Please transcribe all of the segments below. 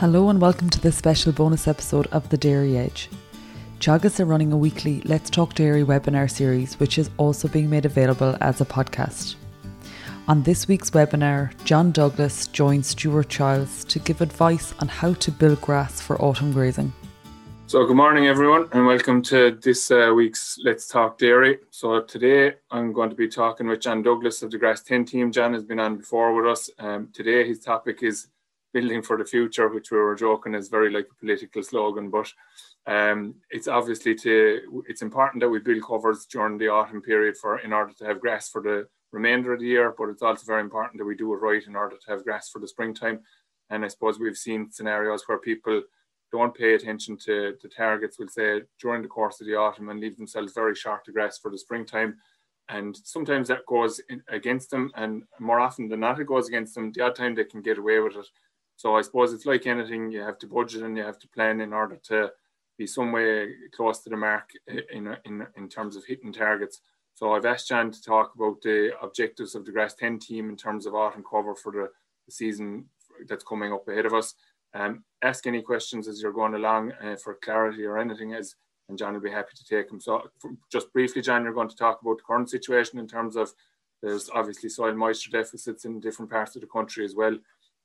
Hello and welcome to this special bonus episode of The Dairy Edge. Teagasc are running a weekly Let's Talk Dairy webinar series, which is also being made available as a podcast. On this week's webinar, John Douglas joins Stuart Childs to give advice on how to build grass for autumn grazing. So, good morning, everyone, and welcome to this uh, week's Let's Talk Dairy. So, today I'm going to be talking with John Douglas of the Grass 10 team. John has been on before with us. Um, today, his topic is building for the future, which we were joking is very like a political slogan, but um, it's obviously to it's important that we build covers during the autumn period for in order to have grass for the remainder of the year, but it's also very important that we do it right in order to have grass for the springtime. And I suppose we've seen scenarios where people don't pay attention to the targets, we'll say during the course of the autumn and leave themselves very short to grass for the springtime. And sometimes that goes against them, and more often than not, it goes against them. The odd time they can get away with it so I suppose it's like anything, you have to budget and you have to plan in order to be some way close to the mark in, in, in terms of hitting targets. So I've asked Jan to talk about the objectives of the Grass 10 team in terms of autumn cover for the, the season that's coming up ahead of us. Um, ask any questions as you're going along uh, for clarity or anything as and John will be happy to take them. So just briefly, John, you're going to talk about the current situation in terms of there's obviously soil moisture deficits in different parts of the country as well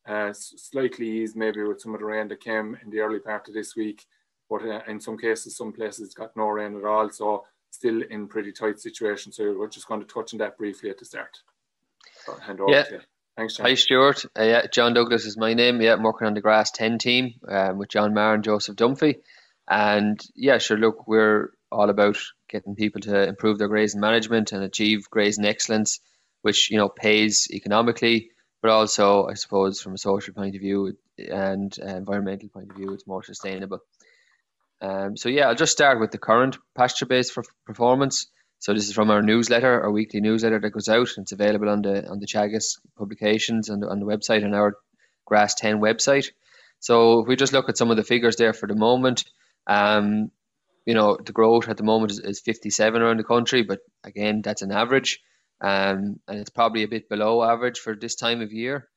uh, slightly eased maybe with some of the rain that came in the early part of this week. But uh, in some cases, some places got no rain at all. So still in pretty tight situation. So we're just going to touch on that briefly at the start. So hand over yeah. to you. Thanks, John. Hi, Stuart. Uh, yeah, John Douglas is my name. Yeah, I'm working on the Grass 10 team um, with John Maher and Joseph Dunphy. And yeah, sure, look, we're all about getting people to improve their grazing management and achieve grazing excellence, which, you know, pays economically but also I suppose from a social point of view and uh, environmental point of view, it's more sustainable. Um, so yeah, I'll just start with the current pasture-based for performance. So this is from our newsletter, our weekly newsletter that goes out. And it's available on the on the Teagasc publications and on the website and our Grass 10 website. So if we just look at some of the figures there for the moment, um, you know, the growth at the moment is, is 57 around the country, but again, that's an average um, and it's probably a bit below average for this time of year.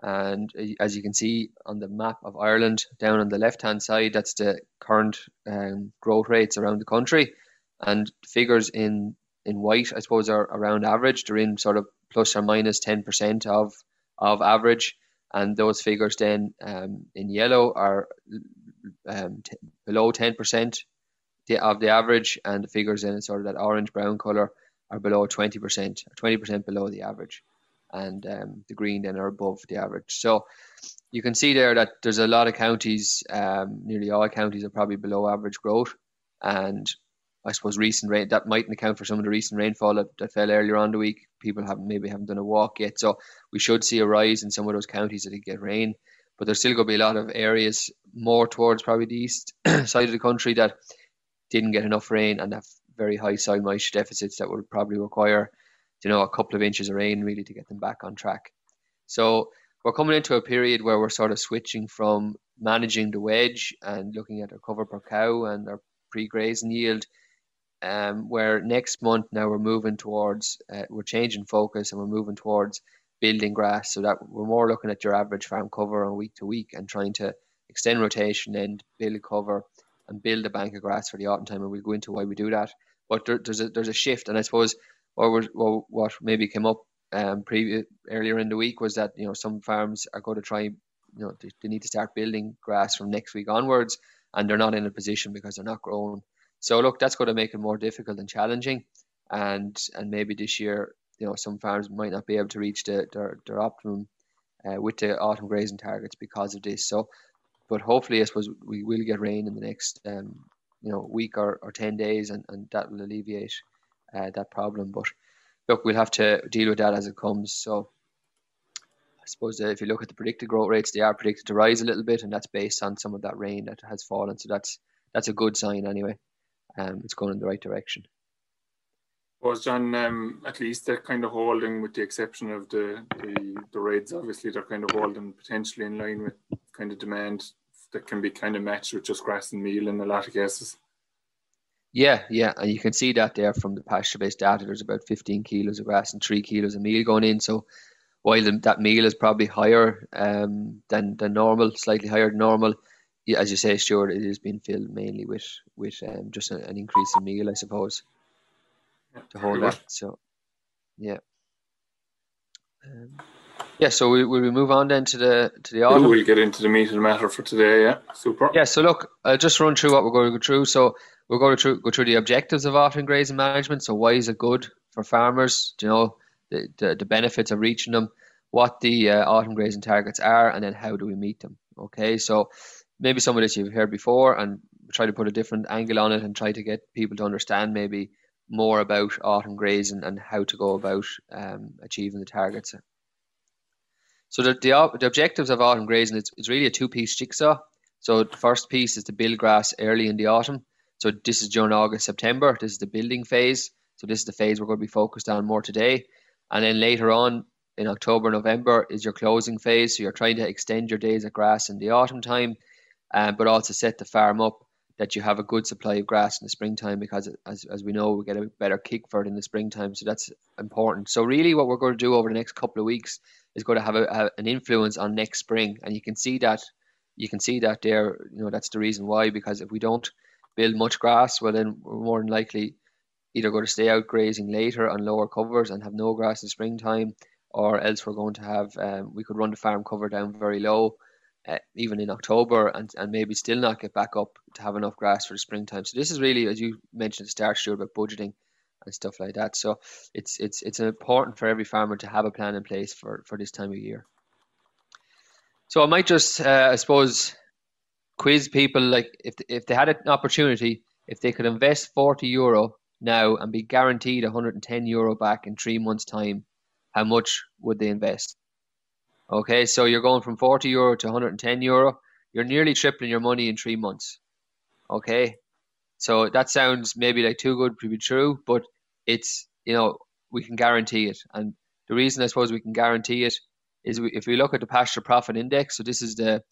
And uh, as you can see on the map of Ireland, down on the left hand side, that's the current um, growth rates around the country. And figures in, in white, I suppose, are around average. They're in sort of plus or minus 10% of, of average. And those figures then um, in yellow are um, t- below 10% of the average. And the figures in sort of that orange brown color are below 20%, or 20% below the average, and um, the green then are above the average. So you can see there that there's a lot of counties, um, nearly all counties are probably below average growth, and I suppose recent rain that mightn't account for some of the recent rainfall that, that fell earlier on the week. People haven't maybe haven't done a walk yet, so we should see a rise in some of those counties that get rain. But there's still going to be a lot of areas more towards probably the east side of the country that didn't get enough rain and have very high soil moisture deficits that will probably require, you know, a couple of inches of rain really to get them back on track. So we're coming into a period where we're sort of switching from managing the wedge and looking at our cover per cow and our pre-grazing yield. Um, where next month now we're moving towards, uh, we're changing focus and we're moving towards building grass so that we're more looking at your average farm cover on week to week and trying to extend rotation and build cover and build a bank of grass for the autumn time, and we'll go into why we do that. But there, there's a there's a shift, and I suppose what what, what maybe came up um, previous earlier in the week was that you know some farms are going to try, you know, they, they need to start building grass from next week onwards, and they're not in a position because they're not grown. So look, that's going to make it more difficult and challenging, and and maybe this year, you know, some farms might not be able to reach the, their their optimum uh, with the autumn grazing targets because of this. So but hopefully, I suppose we will get rain in the next um, you know week or, or ten days, and, and that will alleviate uh, that problem. But look, we'll have to deal with that as it comes. So I suppose if you look at the predicted growth rates, they are predicted to rise a little bit, and that's based on some of that rain that has fallen. So that's that's a good sign anyway. Um, it's going in the right direction. Was John um, at least they're kind of holding, with the exception of the, the the raids. Obviously, they're kind of holding potentially in line with kind of demand that can be kind of matched with just grass and meal in a lot of cases. Yeah, yeah, and you can see that there from the pasture-based data. There's about 15 kilos of grass and three kilos of meal going in. So while that meal is probably higher um, than than normal, slightly higher than normal, as you say, Stuart, it is being filled mainly with with um, just a, an increase in meal, I suppose, yeah, to hold that. So, yeah. Um, yeah, so we will we move on then to the to the autumn. We'll get into the meat of the matter for today. Yeah, super. Yeah, so look, I'll just run through what we're going to go through. So we're going to go through the objectives of autumn grazing management. So why is it good for farmers? Do you know the, the, the benefits of reaching them? What the uh, autumn grazing targets are, and then how do we meet them? Okay, so maybe some of this you've heard before, and try to put a different angle on it, and try to get people to understand maybe more about autumn grazing and how to go about um, achieving the targets. So the, the, the objectives of autumn grazing is, is really a two-piece jigsaw. So the first piece is to build grass early in the autumn. So this is during August, September. This is the building phase. So this is the phase we're going to be focused on more today. And then later on in October, November is your closing phase. So you're trying to extend your days of grass in the autumn time, um, but also set the farm up that you have a good supply of grass in the springtime because as, as we know we get a better kick for it in the springtime. So that's important. So really what we're going to do over the next couple of weeks is going to have a, an influence on next spring. And you can see that you can see that there you know that's the reason why because if we don't build much grass, well then we're more than likely either going to stay out grazing later on lower covers and have no grass in springtime, or else we're going to have um, we could run the farm cover down very low, uh, even in October, and, and maybe still not get back up to have enough grass for the springtime. So this is really, as you mentioned at the start, Stuart, about budgeting and stuff like that. So it's it's it's important for every farmer to have a plan in place for for this time of year. So I might just, uh, I suppose, quiz people like if if they had an opportunity, if they could invest forty euro now and be guaranteed 110 euro back in three months' time, how much would they invest? Okay, so you're going from 40 euro to 110 euro. You're nearly tripling your money in three months. Okay, so that sounds maybe like too good to be true, but it's you know we can guarantee it, and the reason I suppose we can guarantee it is we, if we look at the pasture profit index. So this is the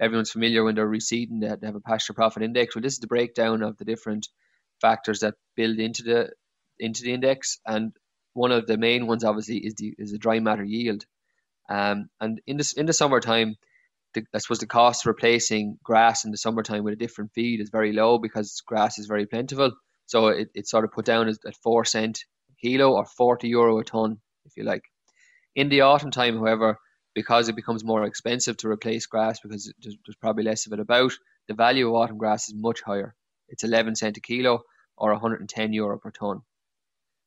everyone's familiar when they're reseeding, they have a pasture profit index. Well, this is the breakdown of the different factors that build into the into the index, and one of the main ones obviously is the is the dry matter yield. Um, and in this in the summertime, the, I suppose the cost of replacing grass in the summertime with a different feed is very low because grass is very plentiful. So it, it's sort of put down at four cent kilo or forty euro a ton, if you like. In the autumn time, however, because it becomes more expensive to replace grass because there's, there's probably less of it about, the value of autumn grass is much higher. It's 11 cent a kilo or 110 euro per ton.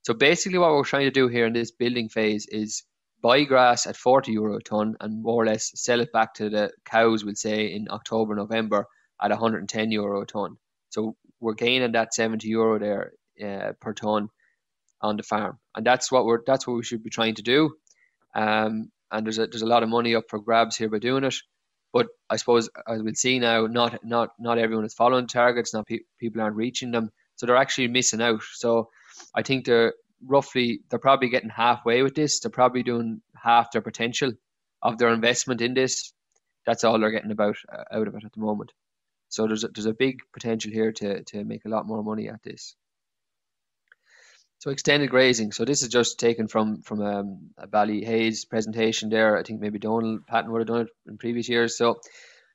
So basically, what we're trying to do here in this building phase is buy grass at 40 euro a ton and more or less sell it back to the cows, we'll say, in October, November at 110 euro a ton. So we're gaining that 70 euro there uh, per ton on the farm, and that's what we're that's what we should be trying to do. Um, and there's a there's a lot of money up for grabs here by doing it. But I suppose as we'll see now, not not not everyone is following targets. Not pe- people aren't reaching them, so they're actually missing out. So I think they're roughly they're probably getting halfway with this. They're probably doing half their potential of their investment in this. That's all they're getting about uh, out of it at the moment. So there's a, there's a big potential here to to make a lot more money at this. So extended grazing. So this is just taken from from um, a Ballyhaise presentation there. I think maybe Donal Patton would have done it in previous years. So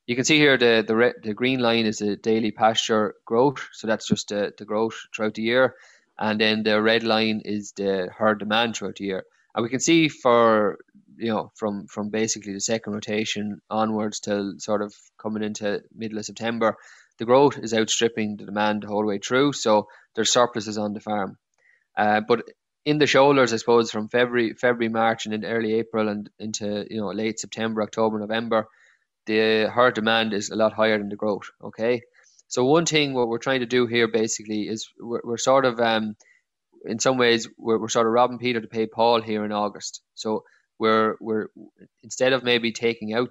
you can see here the the, red, the green line is the daily pasture growth. So that's just the, the growth throughout the year, and then the red line is the herd demand throughout the year. And we can see for you know from from basically the second rotation onwards till sort of coming into middle of September, the growth is outstripping the demand the whole way through. So there's surpluses on the farm. Uh, but in the shoulders, I suppose, from February, February, March, and in early April and into you know late September, October, November, the herd demand is a lot higher than the growth. Okay, so one thing what we're trying to do here basically is we're, we're sort of um, in some ways we're, we're sort of robbing Peter to pay Paul here in August. So we're we're instead of maybe taking out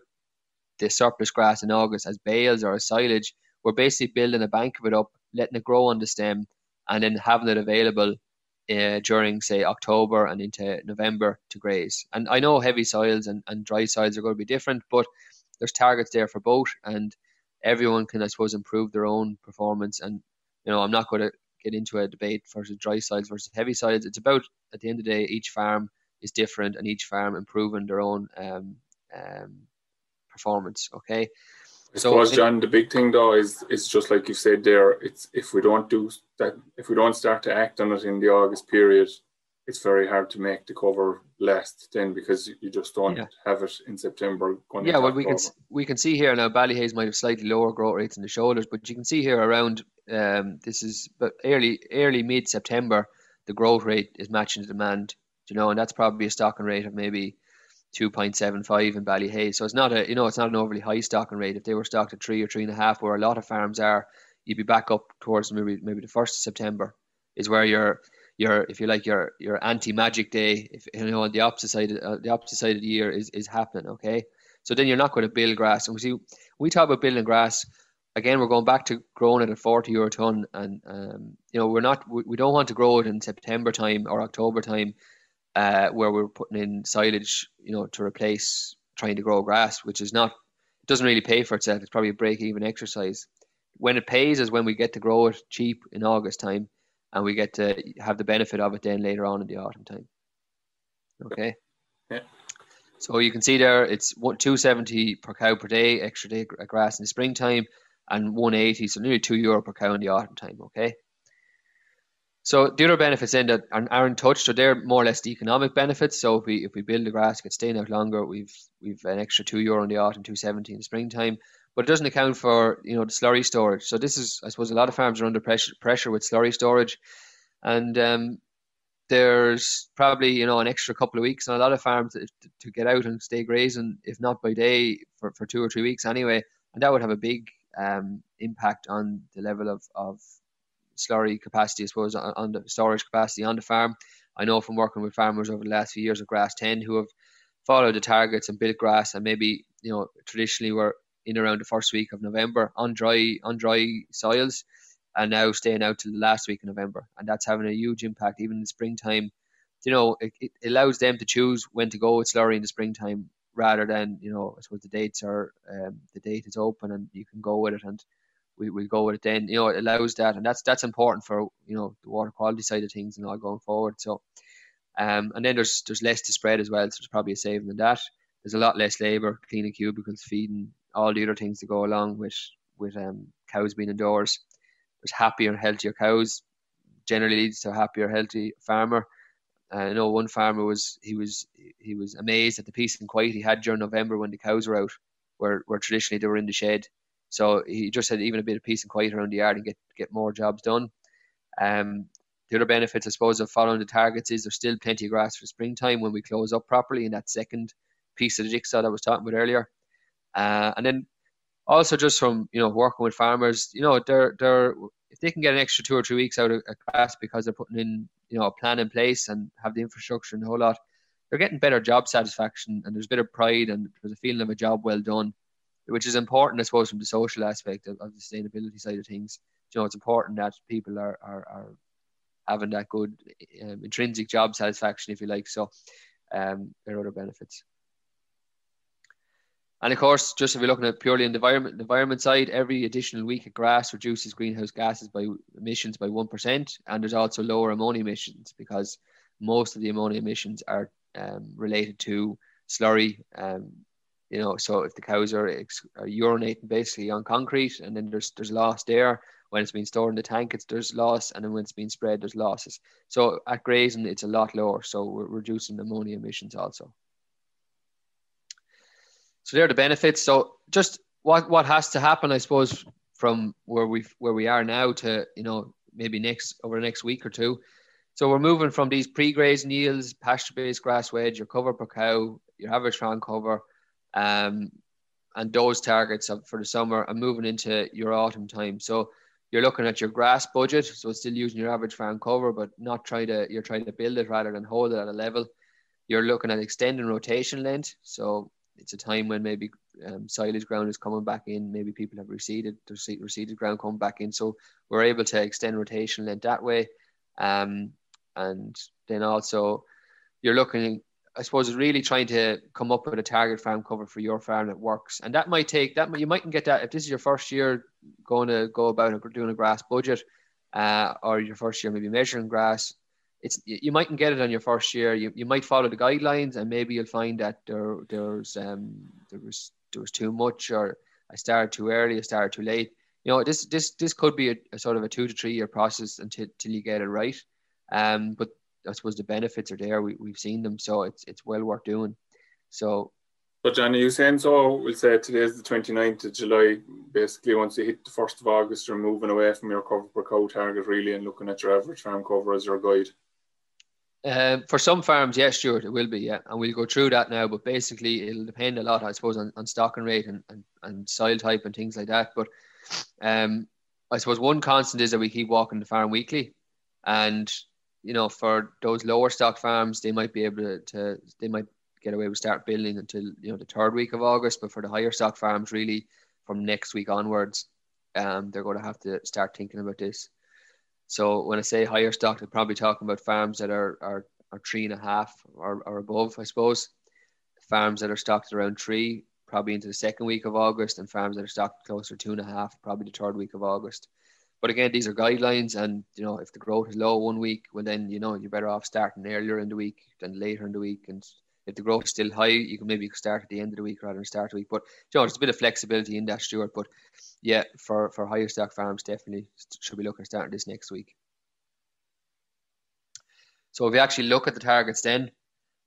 the surplus grass in August as bales or as silage, we're basically building a bank of it up, letting it grow on the stem, and then having it available uh, during say October and into November to graze. And I know heavy soils and, and dry soils are going to be different, but there's targets there for both, and everyone can I suppose improve their own performance. And you know I'm not going to get into a debate versus dry sides versus heavy sides. It's about at the end of the day each farm is different, and each farm improving their own um, um, performance. Okay. I so suppose, John, the big thing though is is just like you said there. It's if we don't do that, if we don't start to act on it in the August period, it's very hard to make the cover last then because you just don't yeah. have it in September. yeah, well, we can we can see here now. Ballyhaise might have slightly lower growth rates in the shoulders, but you can see here around um, this is but early early mid September, the growth rate is matching the demand. You know, and that's probably a stocking rate of maybe. 2.75 in Ballyhaise. So it's not a, you know, it's not an overly high stocking rate. If they were stocked at three or three and a half, where a lot of farms are, you'd be back up towards maybe maybe the first of September is where you're your if you like your your anti magic day if you know on the opposite side uh, the opposite side of the year is is happening okay? So then you're not going to build grass. And we see we talk about building grass. Again we're going back to growing it at 40 euro ton and um, you know we're not we, we don't want to grow it in september time or october time uh, where we're putting in silage you know to replace trying to grow grass which is not doesn't really pay for itself. It's probably a break even exercise. When it pays is when we get to grow it cheap in august time and we get to have the benefit of it then later on in the autumn time. Okay. Yeah. So you can see there it's 270 per cow per day, extra day grass in the springtime, and 180, so nearly two euro per cow in the autumn time. Okay. So the other benefits then that aren't touched, so they're more or less the economic benefits. So if we if we build the grass, get staying out longer, we've we've an extra two euro in the autumn, two seventy in the springtime but it doesn't account for you know the slurry storage. So this is, I suppose, a lot of farms are under pressure pressure with slurry storage, and um, there's probably you know an extra couple of weeks on a lot of farms to, to, get out and stay grazing, if not by day, for, for two or three weeks anyway, and that would have a big um, impact on the level of, of slurry capacity, I suppose, on, on the storage capacity on the farm. I know from working with farmers over the last few years of Grass 10 who have followed the targets and built grass and maybe you know traditionally were in around the first week of November on dry on dry soils, and now staying out till the last week of November, and that's having a huge impact even in springtime. You know, it, it allows them to choose when to go with slurry in the springtime rather than you know I suppose the dates are um, the date is open and you can go with it and we will go with it then. You know, it allows that, and that's that's important for you know the water quality side of things and all going forward. So, um, and then there's there's less to spread as well, so there's probably a saving in that. There's a lot less labour cleaning cubicles, feeding all the other things that go along with with um, cows being indoors. There's happier, healthier cows. Generally leads to a happier, healthy farmer. Uh, I know one farmer was he was he was amazed at the peace and quiet he had during November when the cows were out, where where traditionally they were in the shed. So he just had even a bit of peace and quiet around the yard and get get more jobs done. Um, the other benefits, I suppose, of following the targets is there's still plenty of grass for springtime when we close up properly in that second piece of the jigsaw that I was talking about earlier. Uh, and then also just from you know working with farmers, you know they're they're if they can get an extra two or three weeks out of a grass because they're putting in you know a plan in place and have the infrastructure and a whole lot, they're getting better job satisfaction and there's a bit of pride and there's a feeling of a job well done, which is important I suppose from the social aspect of, of the sustainability side of things. You know it's important that people are are, are having that good um, intrinsic job satisfaction if you like. So um, there are other benefits. And of course, just if you're looking at purely in the environment, the environment side, every additional week of grass reduces greenhouse gases by emissions by one percent, and there's also lower ammonia emissions because most of the ammonia emissions are um, related to slurry. Um, you know, so if the cows are, ex- are urinating basically on concrete, and then there's there's loss there when it's been stored in the tank, it's there's loss, and then when it's being spread, there's losses. So at grazing, it's a lot lower. So we're reducing ammonia emissions also. So there are the benefits. So just what what has to happen, I suppose, from where we where we are now to you know maybe next over the next week or two. So we're moving from these pre-grazing yields, pasture-based grass wedge, your cover per cow, your average farm cover, um, and those targets for the summer, and moving into your autumn time. So you're looking at your grass budget, so it's still using your average farm cover, but not try to you're trying to build it rather than hold it at a level. You're looking at extending rotation length, so it's a time when maybe um, silage ground is coming back in. Maybe people have reseeded, reseeded ground coming back in. So we're able to extend rotation length that way. Um, and then also you're looking, I suppose, really trying to come up with a target farm cover for your farm that works. And that might take that you mightn't get that if this is your first year going to go about doing a grass budget, uh, or your first year maybe measuring grass. It's you mightn't get it on your first year. You, you might follow the guidelines, and maybe you'll find that there there's um there was there was too much, or I started too early, I started too late. You know, this this this could be a, a sort of a two to three year process until, until you get it right. Um, but I suppose the benefits are there. We we've seen them, so it's it's well worth doing. So but Johnny, you saying so? We'll say today's the 29th of July. Basically, once you hit the 1st of August, you're moving away from your cover per cow target, really, and looking at your average farm cover as your guide. Uh, for some farms, yes, Stuart, it will be, yeah. And we'll go through that now, but basically, it'll depend a lot, I suppose, on, on stocking rate and, and, and soil type and things like that. But um, I suppose one constant is that we keep walking the farm weekly. And, you know, for those lower stock farms, they might be able to, to they might get away with start building until you know the third week of August. But for the higher stock farms, really from next week onwards, um, they're going to have to start thinking about this. So when I say higher stock, they're probably talking about farms that are are, are three and a half or, or above, I suppose. Farms that are stocked around three, probably into the second week of August, and farms that are stocked closer to two and a half, probably the third week of August. But again, these are guidelines, and you know if the growth is low one week, well then you know you're better off starting earlier in the week than later in the week, and if the growth is still high, you can maybe start at the end of the week rather than start the week. But you know, there's a bit of flexibility in that, Stuart. But yeah, for for higher stock farms, definitely should be looking at starting this next week. So if you actually look at the targets, then,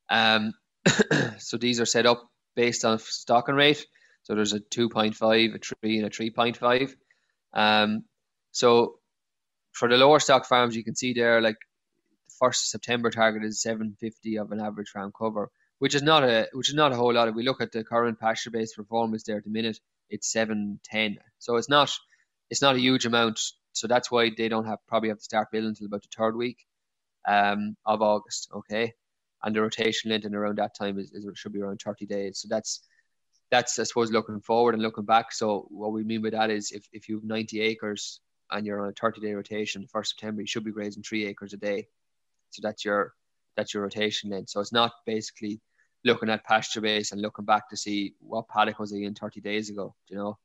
um, so these are set up based on stocking rate. So there's a 2.5, a 3, and a 3.5. Um, so for the lower stock farms, you can see there, like the first September target is 750 of an average farm cover which is not a which is not a whole lot. If we look at the current pasture based performance there at the minute, it's seven ten. So it's not it's not a huge amount. So that's why they don't have probably have to start building until about the third week um, of August. Okay, and the rotation length and around that time is, is should be around thirty days. So that's that's I suppose looking forward and looking back. So what we mean by that is if, if you have 90 acres and you're on a 30 day rotation, first September you should be grazing three acres a day. So that's your that's your rotation length. So it's not basically looking at pasture base and looking back to see what paddock was he in 30 days ago. You know,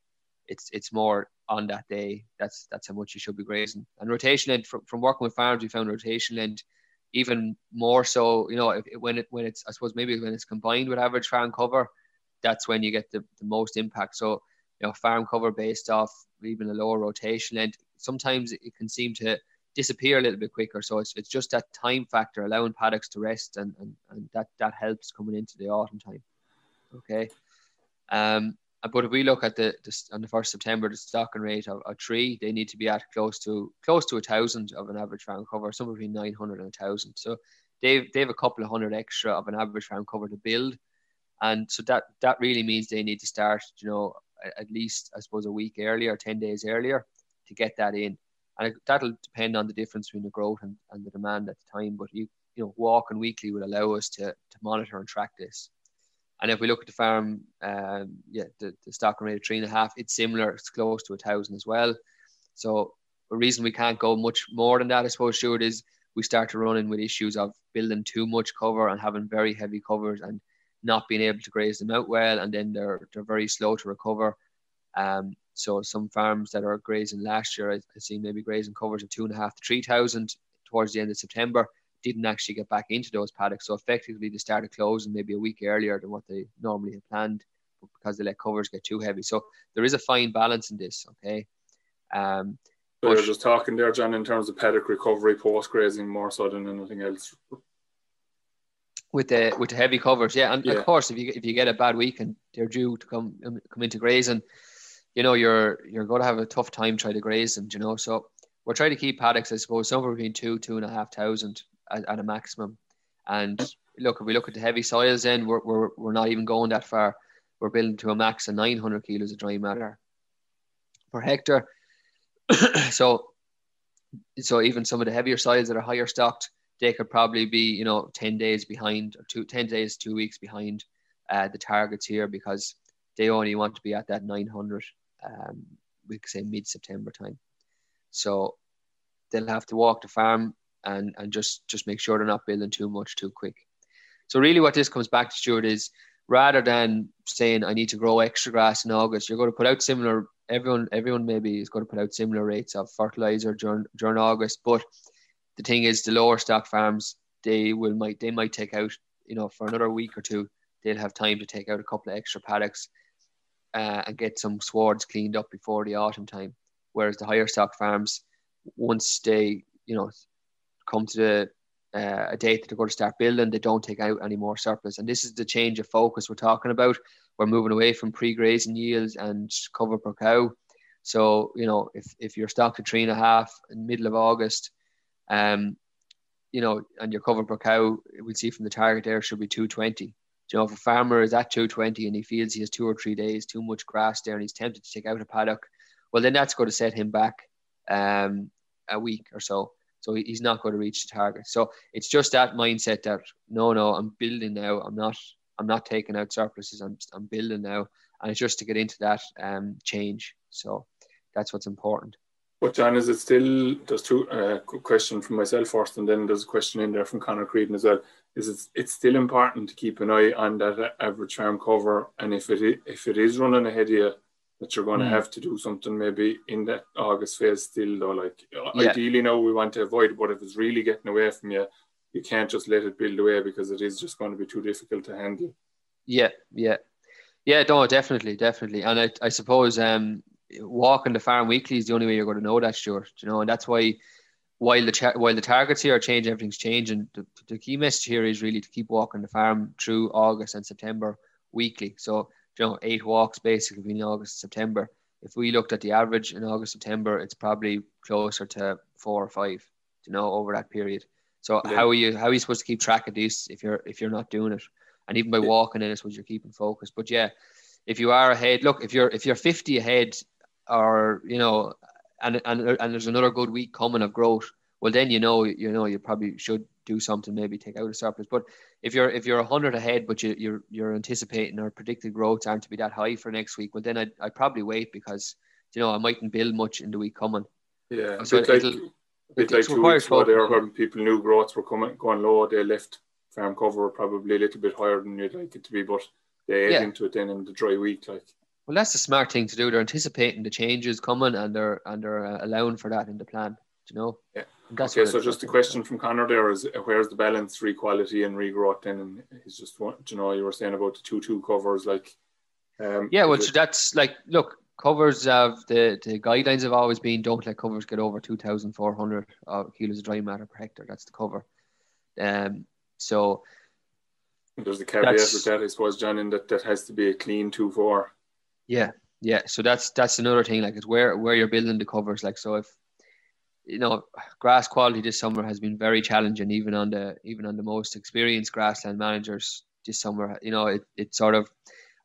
it's it's more on that day. That's that's how much you should be grazing. And rotation length from, from working with farms, we found rotation length even more so. You know, if, when it when it's I suppose maybe when it's combined with average farm cover, that's when you get the, the most impact. So you know, farm cover based off even a lower rotation length. Sometimes it can seem to disappear a little bit quicker. So it's, it's just that time factor, allowing paddocks to rest, and, and, and that, that helps coming into the autumn time. Okay. Um, but if we look at the, the on the first September, the stocking rate of a tree, they need to be at close to close to a thousand of an average farm cover, somewhere between nine hundred and a thousand. So they've they have a couple of hundred extra of an average farm cover to build, and so that that really means they need to start, you know, at least I suppose a week earlier, ten days earlier, to get that in and that'll depend on the difference between the growth and, and the demand at the time. But you you know walking weekly will allow us to to monitor and track this. And if we look at the farm, um, yeah, the, the stocking rate of three and a half, it's similar. It's close to a thousand as well. So the reason we can't go much more than that, I suppose, Stuart, is we start to run in with issues of building too much cover and having very heavy covers and not being able to graze them out well, and then they're they're very slow to recover. Um, so some farms that are grazing last year, I, I see maybe grazing covers of two and a half to three thousand towards the end of September, didn't actually get back into those paddocks. So effectively, they started closing maybe a week earlier than what they normally had planned, because they let covers get too heavy. So there is a fine balance in this. Okay. Um, so you're just talking there, John, in terms of paddock recovery post grazing more so than anything else. With the with the heavy covers, yeah, and yeah. of course, if you if you get a bad week and they're due to come come into grazing, you know, you're you're going to have a tough time trying to graze them. You know, so we're trying to keep paddocks, I suppose, somewhere between two two and a half thousand at, at a maximum. And look, if we look at the heavy soils, then we're we're we're not even going that far. We're building to a max of 900 kilos of dry matter per hectare. so, so even some of the heavier soils that are higher stocked, they could probably be, you know, 10 days behind or two, 10 days, two weeks behind uh, the targets here because they only want to be at that 900 um, we could say mid September time. So they'll have to walk the farm and, and just, just make sure they're not building too much too quick. So really what this comes back to, Stuart, is rather than saying I need to grow extra grass in August, you're going to put out similar everyone everyone maybe is going to put out similar rates of fertilizer during during August, but the thing is, the lower stock farms they will might they might take out you know for another week or two they'll have time to take out a couple of extra paddocks uh, and get some swards cleaned up before the autumn time. Whereas the higher stock farms, once they you know come to the uh, a date that they're going to start building, they don't take out any more surplus. And this is the change of focus we're talking about. We're moving away from pre-grazing yields and cover per cow. So you know, if if you're stocked at three and a half in middle of August, um, you know, and your cover per cow, we see from the target there should be 220. You know, if a farmer is at 220 and he feels he has two or three days too much grass there and he's tempted to take out a paddock, well, then that's going to set him back um, a week or so. So he's not going to reach the target. So it's just that mindset that no, no, I'm building now. I'm not, I'm not taking out surpluses. I'm, I'm building now, and it's just to get into that um, change. So that's what's important. But John, is it still? There's two uh, question from myself first, and then there's a question in there from Connor Creedon as well. Is it? It's still important to keep an eye on that average farm cover, and if it if it is running ahead of you, that you're going to mm. have to do something maybe in that August phase still. Though, like yeah. ideally, now we want to avoid it, but if it's really getting away from you, you can't just let it build away because it is just going to be too difficult to handle. Yeah, yeah, yeah. No, definitely, definitely, and I, I suppose um, walking the farm weekly is the only way you're going to know that, Stuart. You know, and that's why while the while the targets here are changing, everything's changing. The, the key message here is really to keep walking the farm through August and September weekly. So you know, eight walks basically between August and September. If we looked at the average in August September, it's probably closer to four or five. You know, over that period. So yeah. how are you how are you supposed to keep track of this if you're if you're not doing it? And even by yeah. walking in, I suppose you're keeping focus. But yeah, if you are ahead, look if you're if you're 50 ahead or you know, and and and there's another good week coming of growth, well then you know you know you probably should do something, maybe take out a surplus. But if you're if you're hundred ahead, but you, you're you're anticipating or predicted growth aren't to be that high for next week, well then I'd, I'd probably wait because you know I mightn't build much in the week coming. Yeah, so bit like, bit like two weeks ago there when people knew growths were coming going low, they left farm cover probably a little bit higher than you'd like it to be, but they ate yeah. into it then in the dry week, like. Well, that's the smart thing to do. They're anticipating the changes coming, and they're and they're uh, allowing for that in the plan. Do you know? Yeah. That's okay, so just a question from Connor there is where's the balance for equality and regrowth then? And he's just, you know, you were saying about the 2 2 covers, like. Um, yeah, which that's like, look, covers of the, the guidelines have always been don't let covers get over 2,400 uh, kilos of dry matter per hectare. That's the cover. Um, so. There's the caveat with that, I suppose, John, in that that has to be a clean 2 4. Yeah, yeah. So that's that's another thing. Like, it's where where you're building the covers. Like, so if you know, grass quality this summer has been very challenging, even on the even on the most experienced grassland managers this summer. You know, it, it sort of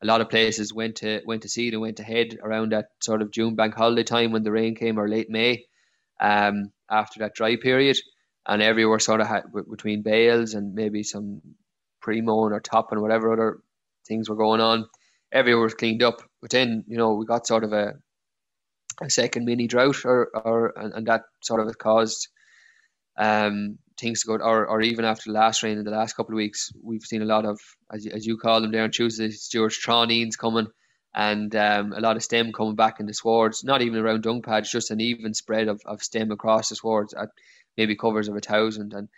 a lot of places went to went to seed and went ahead around that sort of June bank holiday time when the rain came or late May, um, after that dry period, and everywhere sort of had between bales and maybe some pre-mow or top and whatever other things were going on. Everywhere was cleaned up, but then you know we got sort of a a second mini drought, or or and, and that sort of caused um, things to go, or, or even after the last rain in the last couple of weeks, we've seen a lot of, as, as you call them there on Tuesday, Stuart Tronines coming and um, a lot of stem coming back in the swards, not even around dung pads, just an even spread of, of stem across the swards at maybe covers of a thousand. And,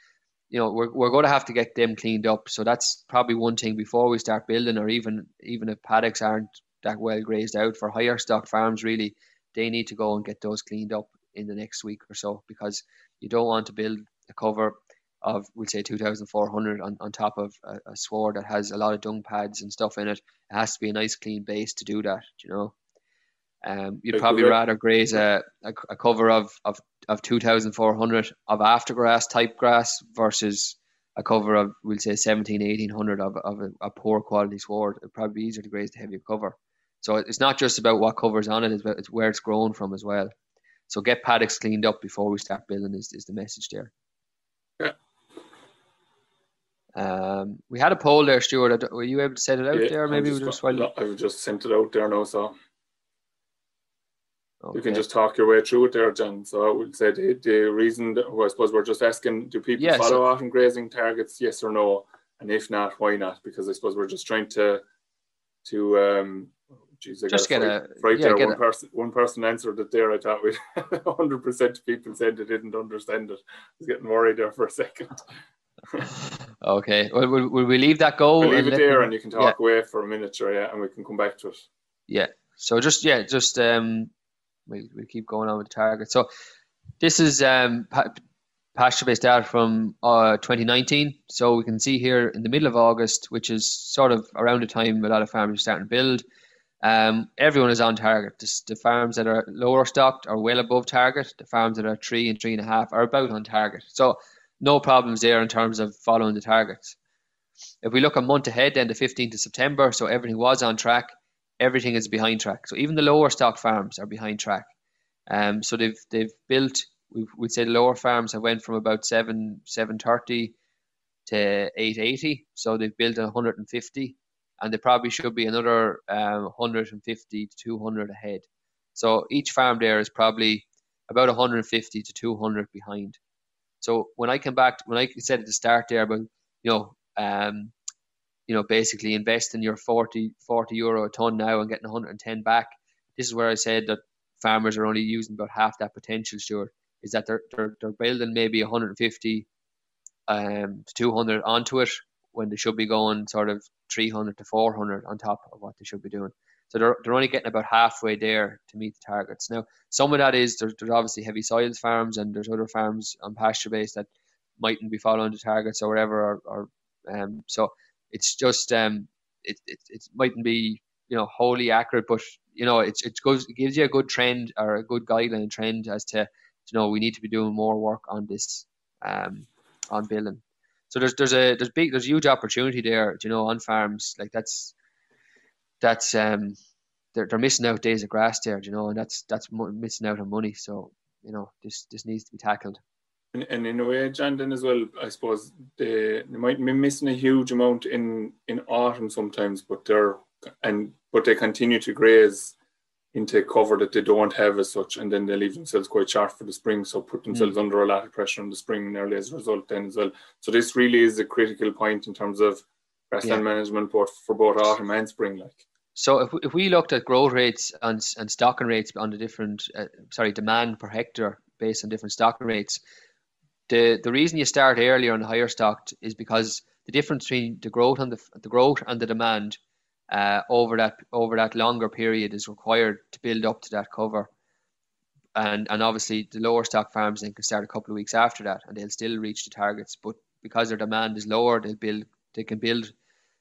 you know, we're, we're going to have to get them cleaned up. So that's probably one thing before we start building, or even even if paddocks aren't that well grazed out for higher stock farms, really, they need to go and get those cleaned up in the next week or so because you don't want to build a cover of we'll say 2400 on, on top of a, a sward that has a lot of dung pads and stuff in it it has to be a nice clean base to do that you know um, you'd probably rather graze a, a, a, cover of, of, of 2400 of aftergrass type grass versus a cover of we'll say 17 1800 of, of a, a poor quality sward it'd probably be easier to graze the heavier cover so it's not just about what covers on it; it's, about, it's where it's grown from as well. So get paddocks cleaned up before we start building is, is the message there. Yeah. Um, we had a poll there, Stuart. Were you able to set it out yeah, there? Maybe we just while... I've just sent it out there now, so okay. you can just talk your way through it there, John. So I would say the, the reason that well, I suppose we're just asking: Do people follow so... autumn grazing targets? Yes or no? And if not, why not? Because I suppose we're just trying to to um, geez, I just get a right yeah, there. One a, person, one person answered it there. I thought we, hundred percent of people said they didn't understand it. I was getting worried there for a second. okay, well, will, will we leave that go? We'll leave it there, and you can talk yeah. away for a minute, or yeah, and we can come back to it. Yeah. So just yeah, just um, we we keep going on with the target. So this is um pasture based data from uh, 2019. So we can see here in the middle of August, which is sort of around the time a lot of farmers are starting to build. Um, everyone is on target. The, the, farms that are lower stocked are well above target. The farms that are three and three and a half are about on target. So no problems there in terms of following the targets. If we look a month ahead, then the 15th of September, so everything was on track. Everything is behind track. So even the lower stock farms are behind track. Um, so they've they've built we would say the lower farms have went from about seven seven thirty to eight eighty. So they've built hundred and fifty, and they probably should be another um, hundred and fifty to two hundred ahead. So each farm there is probably about 150 to 200 behind. So when I come back, when I said at the start there about you know um, you know basically investing your 40 40 euro a ton now and getting 110 back, this is where I said that farmers are only using about half that potential. Sure, is that they're they're, they're building maybe 150 um, to 200 onto it when they should be going sort of 300 to 400 on top of what they should be doing. So they're, they're only getting about halfway there to meet the targets. Now, some of that is there's, there's obviously heavy soils farms and there's other farms on pasture base that mightn't be following the targets or whatever. Or, or um, so it's just um, it, it it mightn't be you know wholly accurate, but you know it's it goes it gives you a good trend or a good guideline trend as to you know we need to be doing more work on this um, on building. So there's there's a there's big there's huge opportunity there. You know, on farms like that's that's um they're they're missing out days of grass there. You know, and that's that's missing out on money. So you know this this needs to be tackled. And, and in a way, John, then as well, I suppose they, they might be missing a huge amount in in autumn sometimes, but they're and but they continue to graze into cover that they don't have as such, and then they leave themselves quite short for the spring, so put themselves mm. under a lot of pressure in the spring nearly as a result then as well. So this really is a critical point in terms of grassland yeah. management, both for both autumn and spring. Like so, if, if we looked at growth rates and and stocking rates on the different, uh, sorry, demand per hectare based on different stocking rates, the the reason you start earlier on the higher stocked is because the difference between the growth and the the growth and the demand uh, over that over that longer period is required to build up to that cover. And and obviously the lower stock farms then can start a couple of weeks after that, and they'll still reach the targets. But because their demand is lower, they'll build they can build,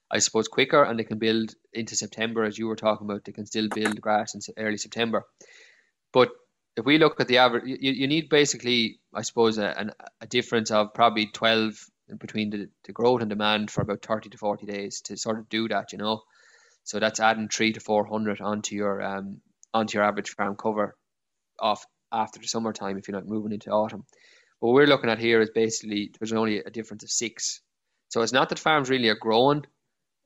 I suppose, quicker, and they can build into September, as you were talking about. They can still build grass in early September. But if we look at the average, you, you need basically, I suppose, a, a difference of probably 12 between the, the growth and demand for about 30 to 40 days to sort of do that, you know. So that's adding three to four hundred onto your um onto your average farm cover off after the summertime if you're not moving into autumn. But what we're looking at here is basically there's only a difference of six. So it's not that farms really are growing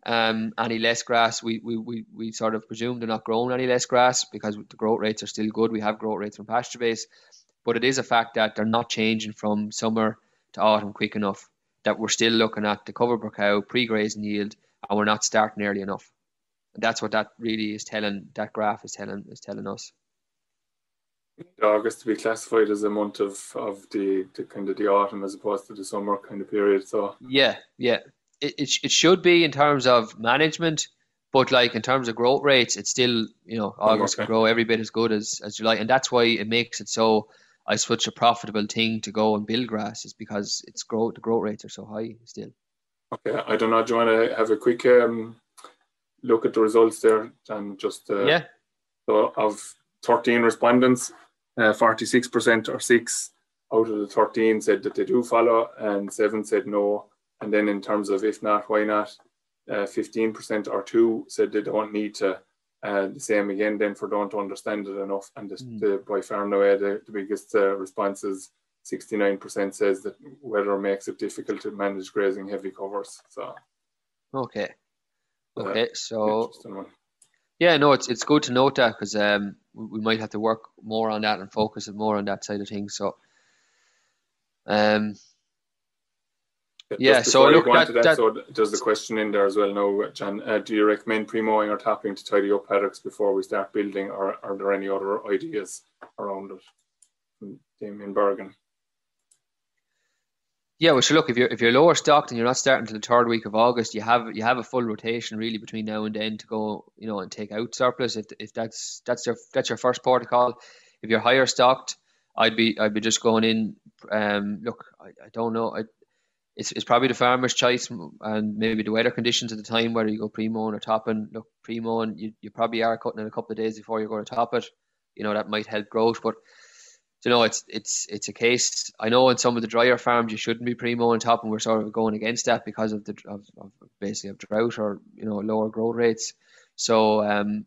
um, any less grass. We, we, we, we sort of presume they're not growing any less grass because the growth rates are still good. We have growth rates from pasture base. But it is a fact that they're not changing from summer to autumn quick enough. That we're still looking at the cover per cow, pre grazing yield, and we're not starting early enough that's what that really is telling. That graph is telling is telling us. August to be classified as a month of of the, the kind of the autumn as opposed to the summer kind of period. So yeah, yeah, it it, it should be in terms of management, but like in terms of growth rates, it's still you know August okay. can grow every bit as good as as July, and that's why it makes it so. I such a profitable thing to go and build grass is because it's growth the growth rates are so high still. Okay, I don't know. Do you want to have a quick um, look at the results there and just uh, yeah. So of 13 respondents, uh, 46% or six out of the 13 said that they do follow, and seven said no. And then in terms of if not, why not? Uh, 15% or two said they don't need to. Uh, the same again then for don't understand it enough. And this, mm. the, by far and away the, the biggest uh, response is 69% says that weather makes it difficult to manage grazing heavy covers. So okay, Okay, so yeah, no, it's it's good to note that because um, we might have to work more on that and focus more on that side of things. So, um, Yeah, so look, that, that, that, so there's the question in there as well now, John. Uh, do you recommend pre-mowing or topping to tidy up paddocks before we start building, or are there any other ideas around it? Damien Bergen. Yeah, well, so look, if you're if you're lower stocked and you're not starting to the third week of August, you have you have a full rotation really between now and then to go, you know, and take out surplus. If, if that's that's your that's your first protocol. If you're higher stocked, I'd be I'd be just going in. Um, look, I, I don't know. I, it's, it's probably the farmer's choice and maybe the weather conditions at the time, whether you go pre-mowing or topping. Look, pre-mowing, you, you probably are cutting in a couple of days before you're going to top it. You know, that might help growth. But, you know, it's it's it's a case. I know in some of the drier farms you shouldn't be pre-mowing topping. We're sort of going against that because of the of, of basically of drought or, you know, lower growth rates. So, um,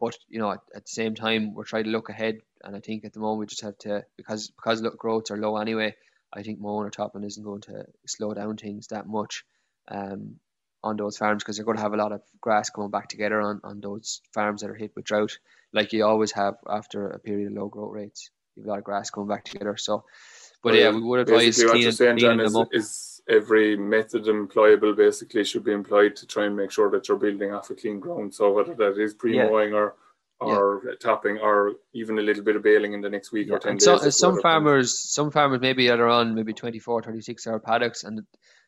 but, you know, at, at the same time, we're trying to look ahead. And I think at the moment we just have to, because because look, growths are low anyway, I think mowing or topping isn't going to slow down things that much um, on those farms because they're going to have a lot of grass coming back together on, on those farms that are hit with drought, like you always have after a period of low growth rates. You've got a lot of grass coming back together. So, but well, yeah, we would advise cleaning, saying, is. Is every method employable basically should be employed to try and make sure that you're building off a clean ground. So whether that is pre-mowing yeah. or or yeah. topping or even a little bit of baling in the next week yeah. or 10 and days. So, some farmers, some farmers maybe are on maybe 24, 36 hour paddocks and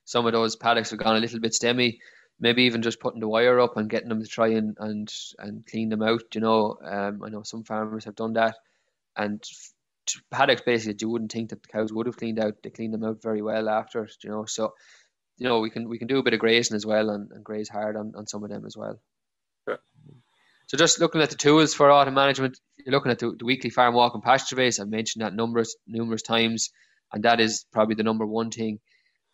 some of those paddocks have gone a little bit stemmy. Maybe even just putting the wire up and getting them to try and, and, and clean them out. You know, um, I know some farmers have done that and paddocks basically you wouldn't think that the cows would have cleaned out. They cleaned them out very well after, you know, so you know, we can we can do a bit of grazing as well and, and graze hard on, on some of them as well. Yeah. So just looking at the tools for autumn management, you're looking at the, the weekly farm walk and PastureBase. I've mentioned that numerous numerous times, and that is probably the number one thing.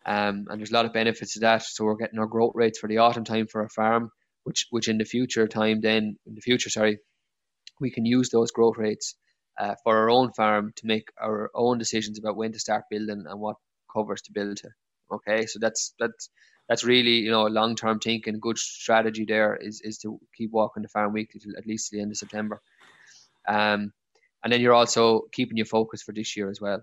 Um, and there's a lot of benefits to that. So we're getting our growth rates for the autumn time for our farm, which which in the future time then in the future, sorry, we can use those growth rates uh, for our own farm to make our own decisions about when to start building and what covers to build to. Okay, so that's that's that's really you know long term thinking. Good strategy there is is to keep walking the farm weekly till at least the end of September. Um, and then you're also keeping your focus for this year as well.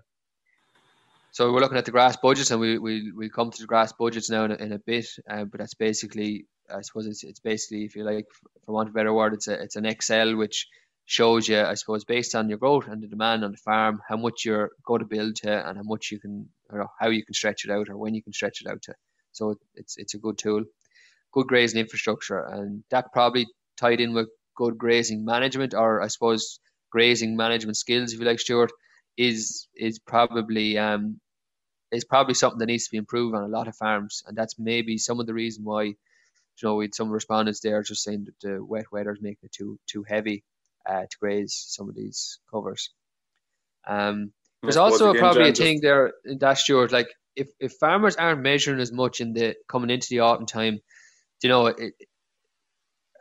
So we're looking at the grass budgets, and we we we come to the grass budgets now in a, in a bit. Uh, but that's basically, I suppose it's it's basically, if you like, for want of a better word, it's a it's an Excel which shows you, I suppose, based on your growth and the demand on the farm, how much you're going to build to, and how much you can, or how you can stretch it out, or when you can stretch it out to. So it's it's a good tool, good grazing infrastructure, and that probably tied in with good grazing management, or I suppose grazing management skills, if you like, Stuart, is is probably um is probably something that needs to be improved on a lot of farms, and that's maybe some of the reason why. You know, we had some respondents there just saying that the wet weather is making it too too heavy uh, to graze some of these covers. Um, there's also probably a thing there in that Stuart, like if, if farmers aren't measuring as much in the coming into the autumn time, you know, it,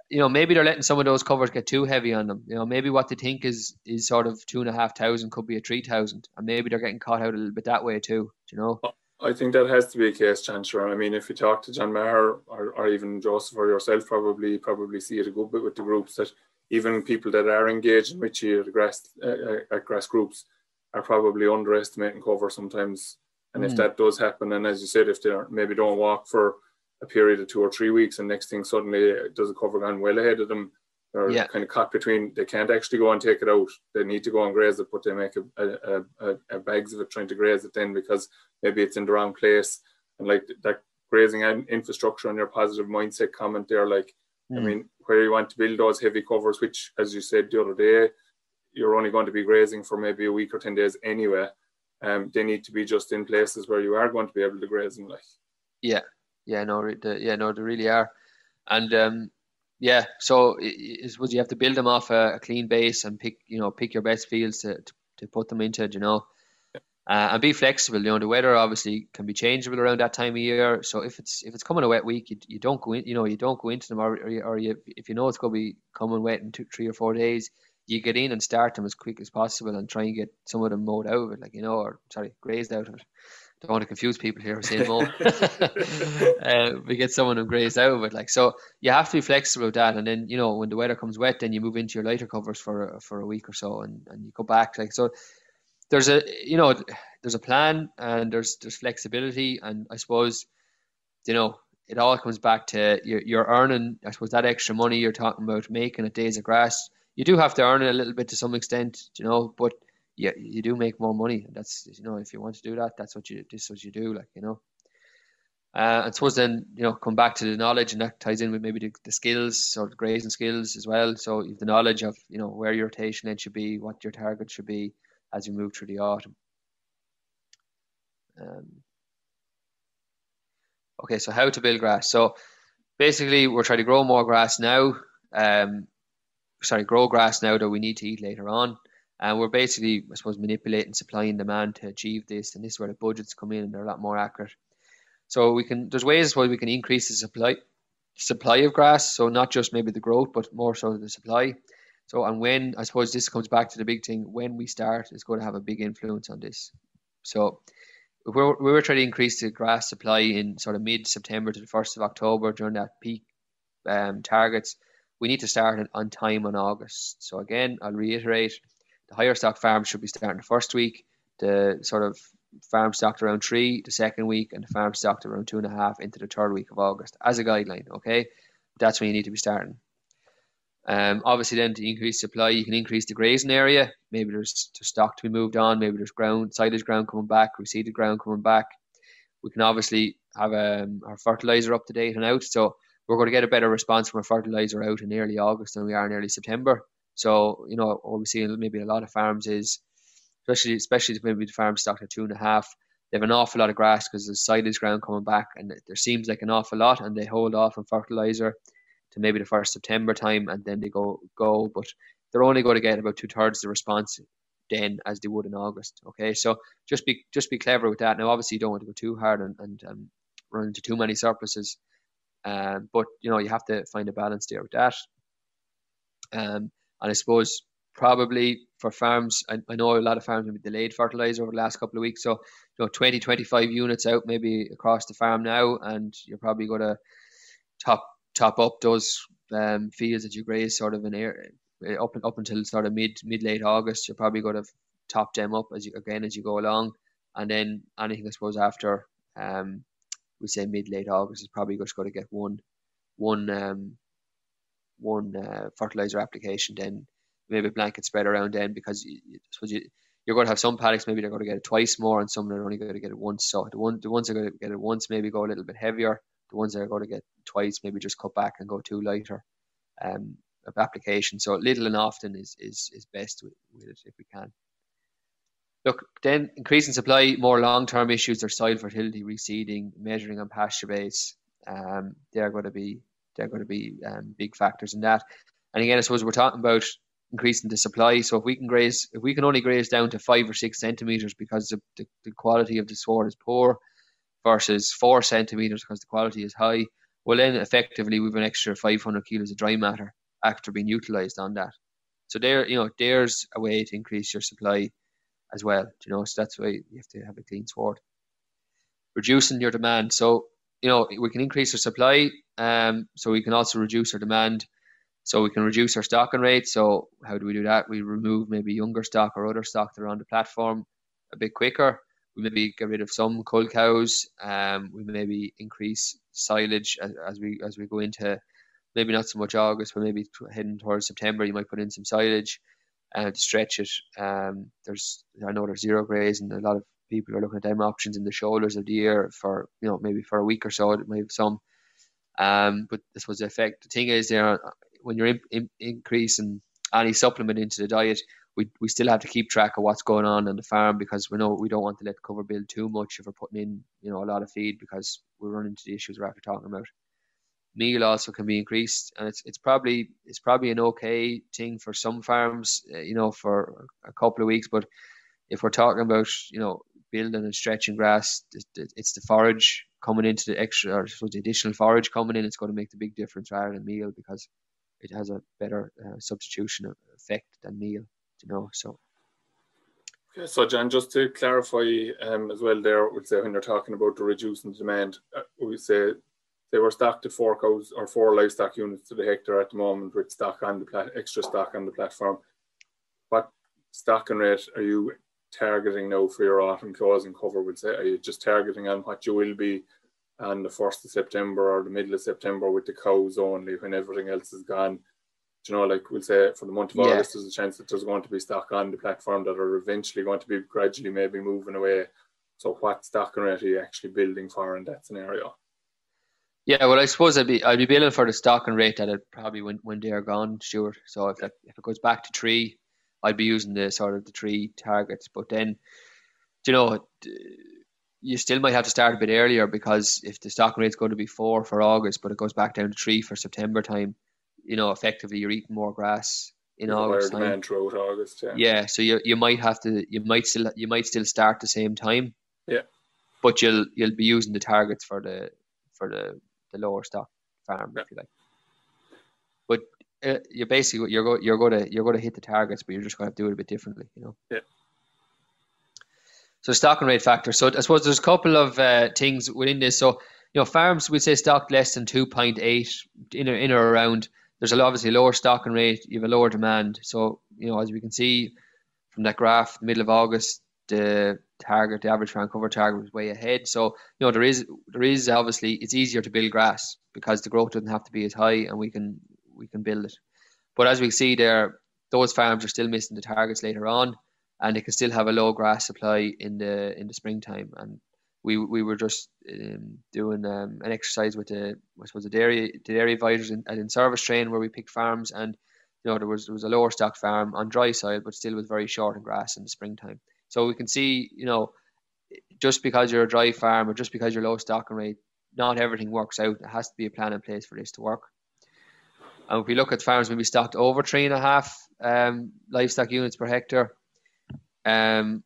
you know, maybe they're letting some of those covers get too heavy on them. You know, maybe what they think is is sort of two and a half thousand could be a three thousand, and maybe they're getting caught out a little bit that way too. you know? I think that has to be a case, Chancellor. I mean, if you talk to John Maher or, or even Joseph or yourself, probably probably see it a good bit with the groups that even people that are engaged in Richie at grass uh, at grass groups are probably underestimating cover sometimes and mm. if that does happen, and as you said, if they maybe don't walk for a period of two or three weeks, and next thing suddenly does a cover gone well ahead of them, or yeah. kind of caught between, they can't actually go and take it out. They need to go and graze it, but they make a, a, a, a bags of it trying to graze it then because maybe it's in the wrong place. And like that grazing infrastructure and your positive mindset comment there, like, mm. I mean, where you want to build those heavy covers, which, as you said the other day, you're only going to be grazing for maybe a week or 10 days anyway um, they need to be just in places where you are going to be able to graze them. Like, yeah, yeah, no, the, yeah, no, they really are, and um, yeah, so it, suppose you have to build them off a, a, clean base and pick, you know, pick your best fields to, to, to put them into, you know. Uh, and be flexible. You know, the weather obviously can be changeable around that time of year. So if it's if it's coming a wet week, you, you don't go in. You know, you don't go into them, or or, or you, if you know it's going to be coming wet in two, three or four days, you get in and start them as quick as possible and try and get some of them mowed out of it, like you know, or sorry, grazed out of it. Don't want to confuse people here saying mow. uh, we get some of them grazed out of it, like so. You have to be flexible with that, and then you know when the weather comes wet, then you move into your lighter covers for for a week or so, and, and you go back like so. There's a you know there's a plan and there's there's flexibility, and I suppose you know, it all comes back to you're, you're earning, I suppose, that extra money you're talking about making at days of grass. You do have to earn it a little bit to some extent, you know, but yeah, you do make more money. That's you know, if you want to do that, that's what you this is what you do, like you know. Uh, I suppose then you know come back to the knowledge, and that ties in with maybe the, the skills or the grazing skills as well. So you've the knowledge of you know where your rotation end should be, what your target should be as you move through the autumn. Um, okay, so how to build grass. So basically, we're trying to grow more grass now. Um, sorry, grow grass now that we need to eat later on. And we're basically, I suppose, manipulating supply and demand to achieve this. And this is where the budgets come in and they're a lot more accurate. So we can there's ways where we can increase the supply supply of grass. So not just maybe the growth, but more so the supply. So and when I suppose this comes back to the big thing, when we start is going to have a big influence on this. So if we're, we were trying to increase the grass supply in sort of mid September to the first of October during that peak um, targets, we need to start on time on August. So again, I'll reiterate, the higher stock farms should be starting the first week. The sort of farm stocked around three the second week, and the farm stocked around two and a half into the third week of August as a guideline. Okay, that's when you need to be starting. Um, obviously, then to increase supply, you can increase the grazing area. Maybe there's, stock to be moved on. Maybe there's ground, silage ground coming back, reseeded ground coming back. We can obviously have um, our fertilizer up to date and out. So we're going to get a better response from a fertilizer out in early August than we are in early September. So you know what we see maybe a lot of farms is, especially especially maybe the farm stocked at two and a half. They have an awful lot of grass because there's silage ground coming back, and there seems like an awful lot, and they hold off on fertilizer to maybe the first September time, and then they go go. But they're only going to get about two thirds the response then as they would in August. Okay, so just be just be clever with that. Now, obviously, you don't want to go too hard and, and um, run into too many surpluses, um, but you know you have to find a balance there with that. Um, and I suppose probably for farms, I, I know a lot of farms have been delayed fertilizer over the last couple of weeks. So, you know, 20, 25 units out maybe across the farm now, and you're probably going to top top up those um, fields that you graze sort of in air up up until sort of mid mid late August. You're probably going to top them up as you again as you go along, and then anything I suppose after um, we say mid late August is probably just going to get one one um, one uh, fertilizer application. Then maybe blanket spread around then because you, you, you you're going to have some paddocks maybe they're going to get it twice more and some are only going to get it once. So the one the ones that are going to get it once maybe go a little bit heavier the ones that are going to get twice, maybe just cut back and go two lighter um, of application. So little and often is is, is best with, with it if we can. Look, then increasing supply, more long term issues are soil fertility, reseeding, measuring on PastureBase. Um, they're going to be they're going to be um, big factors in that. And again, I suppose we're talking about increasing the supply. So if we can graze, if we can only graze down to five or six centimeters because the, the, the quality of the sward is poor, versus four centimeters because the quality is high, well then effectively we've an extra 500 kilos of dry matter after being utilized on that. So there, you know, there's a way to increase your supply as well. You know, so that's why you have to have a clean sward. Reducing your demand. So you know, we can increase our supply, um, so we can also reduce our demand. So we can reduce our stocking rate. So how do we do that? We remove maybe younger stock or other stock that are on the platform a bit quicker we maybe get rid of some cull cows. Um, we maybe increase silage as, as we as we go into maybe not so much August, but maybe heading towards September. You might put in some silage uh, stretch it. Um, there's I know there's zero graze, and a lot of people are looking at them options in the shoulders of the year for you know maybe for a week or so. Have some. Um, but this was the effect. The thing is, there when you're in, in, increasing any supplement into the diet, we, we still have to keep track of what's going on on the farm because we know we don't want to let cover build too much if we're putting in you know a lot of feed because we're running into the issues we're after talking about. Meal also can be increased, and it's it's probably it's probably an okay thing for some farms, uh, you know, for a couple of weeks. But if we're talking about you know building and stretching grass, it's the forage coming into the extra or the additional forage coming in. It's going to make the big difference rather than meal because it has a better uh, substitution effect than meal you know. So. Okay, so John, just to clarify um, as well, there, we say when you're talking about the reducing demand, uh, we say they were stocked at four cows or four livestock units to the hectare at the moment with stock on the plat- extra stock on the platform. What stocking rate are you targeting now for your autumn closing cover? Would say are you just targeting on what you will be on the first of September or the middle of September with the cows only when everything else is gone. Do you know, like we'll say for the month of yeah. August, there's a chance that there's going to be stock on the platform that are eventually going to be gradually maybe moving away. So what stock rate are you actually building for in that scenario? Yeah, well, I suppose I'd be I'd be building for the stocking rate that it probably when when they're gone, Stuart. So if that, if it goes back to three, I'd be using the sort of the three targets. But then, you know, you still might have to start a bit earlier because if the stocking rate's going to be four for August, but it goes back down to three for September time, you know, effectively you're eating more grass in There's August. Time. throughout August, yeah. Yeah, so you you might have to you might still you might still start the same time. Yeah. But you'll you'll be using the targets for the for the the lower stock farm, yeah. if you like. But uh, you're basically you're go, you're going to you're going to hit the targets, but you're just going to do it a bit differently, you know. Yeah. So stocking rate factor. So I suppose there's a couple of uh, things within this. So you know, farms we say stock less than two point eight in or, in or around. There's a, obviously lower stocking rate. You have a lower demand. So you know, as we can see from that graph, middle of August, the target, the average farm cover target was way ahead. So you know there is there is obviously it's easier to build grass because the growth doesn't have to be as high, and we can we can build it. But as we see there, those farms are still missing the targets later on, and they can still have a low grass supply in the in the springtime. And we we were just um, doing um, an exercise with the I suppose the dairy the dairy advisors in, in service train where we picked farms and you know there was there was a lower stock farm on dry soil but still was very short in grass in the springtime. So we can see, you know, just because you're a dry farm or just because you're low stocking rate, not everything works out. There has to be a plan in place for this to work. And if we look at farms maybe stocked over three and a half um, livestock units per hectare, um,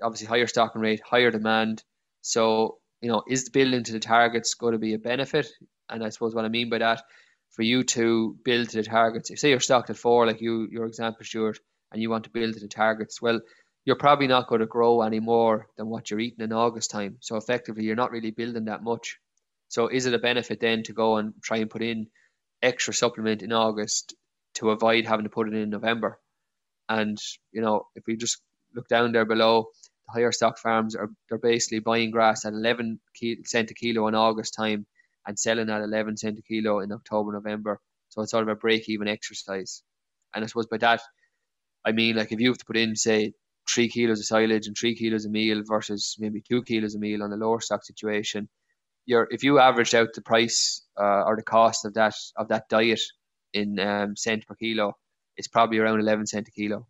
obviously higher stocking rate, higher demand. So, you know, is building to the targets going to be a benefit? And I suppose what I mean by that, for you to build to the targets, if say you're stocked at four, like you your example, Stuart, and you want to build to the targets, well, you're probably not going to grow any more than what you're eating in August time. So effectively, you're not really building that much. So is it a benefit then to go and try and put in extra supplement in August to avoid having to put it in November? And you know, if we just look down there below, the higher stock farms are they're basically buying grass at 11 cent a kilo in August time and selling at 11 cent a kilo in October, November. So it's sort of a break even exercise. And I suppose by that, I mean, like if you have to put in, say, three kilos of silage and three kilos of meal versus maybe two kilos of meal on the lower stock situation, you're if you averaged out the price uh, or the cost of that of that diet in um, cent per kilo, it's probably around eleven cent a kilo,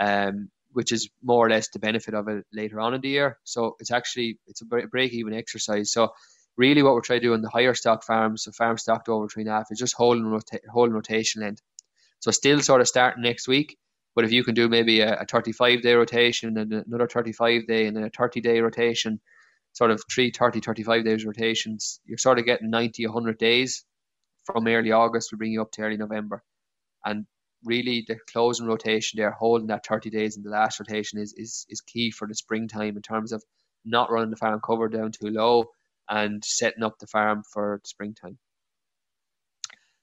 um, which is more or less the benefit of it later on in the year. So it's actually it's a break even exercise. So really, what we're trying to do on the higher stock farms, so farms stocked over three and a half, is just holding rota- holding rotation length. So still sort of starting next week, but if you can do maybe a, a 35 day rotation and another 35 day and then a 30 day rotation, sort of three 30, 35 days rotations, you're sort of getting 90, 100 days from early August will bring you up to early November. And really the closing rotation there, holding that 30 days in the last rotation is, is, is key for the springtime in terms of not running the farm cover down too low and setting up the farm for springtime.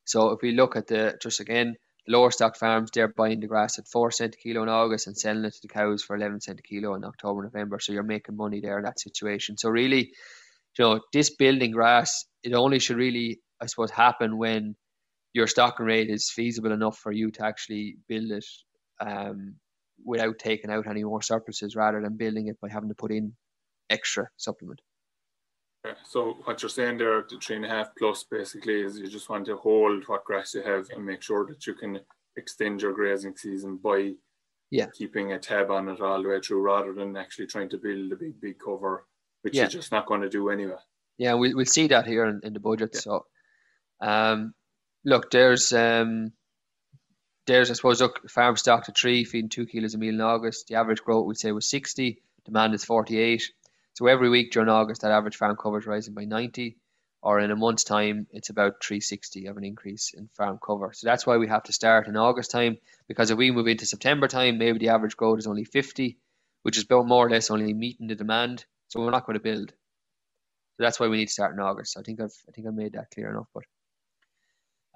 So if we look at the, just again, lower stock farms, they're buying the grass at 4 cent a kilo in August and selling it to the cows for 11 cent a kilo in October, November. So you're making money there in that situation. So really, you know, this building grass, it only should really, I suppose, happen when your stocking rate is feasible enough for you to actually build it um, without taking out any more surpluses rather than building it by having to put in extra supplement. So what you're saying there, the three and a half plus basically is you just want to hold what grass you have and make sure that you can extend your grazing season by yeah. keeping a tab on it all the way through rather than actually trying to build a big, big cover, which yeah. you're just not going to do anyway. Yeah, we'll, we'll see that here in, in the budget. Yeah. So, um, look, there's, um, there's, I suppose, look, farm stock to tree feeding two kilos a meal in August. The average growth we'd say was 60, demand is 48. So every week during August, that average farm cover is rising by 90, or in a month's time, it's about 360 of an increase in farm cover. So that's why we have to start in August time, because if we move into September time, maybe the average growth is only 50, which is about more or less only meeting the demand. So we're not going to build. So that's why we need to start in August. I think I've I think I made that clear enough. But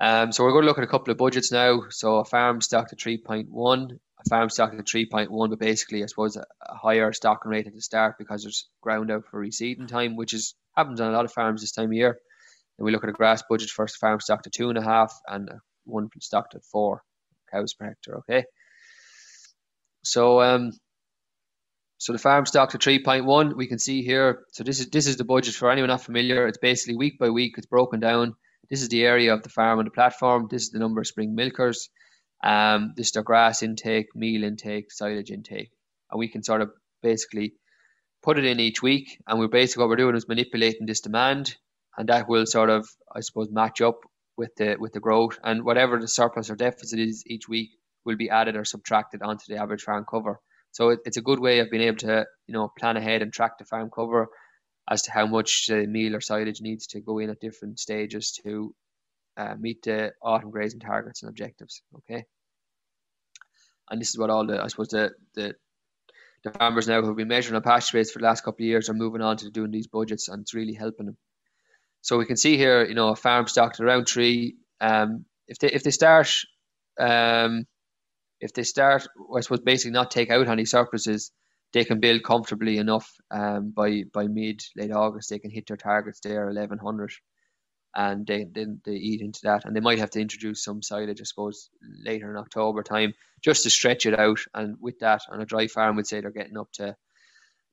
um, so we're going to look at a couple of budgets now. So a farm stock to 3.1 farm stock at 3.1, but basically, I suppose, a, higher stocking rate at the start because there's ground out for reseeding time, which is happens on a lot of farms this time of year. And we look at a grass budget for farm stock to two and a half and one stock at four cows per hectare. Okay. So um, so the farm stock to 3.1, we can see here. So this is this is the budget for anyone not familiar. It's basically week by week. It's broken down. This is the area of the farm on the platform. This is the number of spring milkers. Um, this is their grass intake, meal intake, silage intake, and we can sort of basically put it in each week. And we're basically what we're doing is manipulating this demand, and that will sort of, I suppose, match up with the with the growth and whatever the surplus or deficit is each week will be added or subtracted onto the average farm cover. So it, it's a good way of being able to you know plan ahead and track the farm cover as to how much uh, meal or silage needs to go in at different stages to uh, meet the autumn grazing targets and objectives. Okay, and this is what all the I suppose the the the farmers now who've been measuring on PastureBase for the last couple of years are moving on to doing these budgets, and it's really helping them. So we can see here, you know, a farm stocked around three. Um, if they if they start, um, if they start, I suppose basically not take out any surpluses, they can build comfortably enough. Um, by by mid late August, they can hit their targets there, eleven hundred, and they then they eat into that, and they might have to introduce some silage, I suppose, later in October time, just to stretch it out. And with that, on a dry farm, we'd say they're getting up to,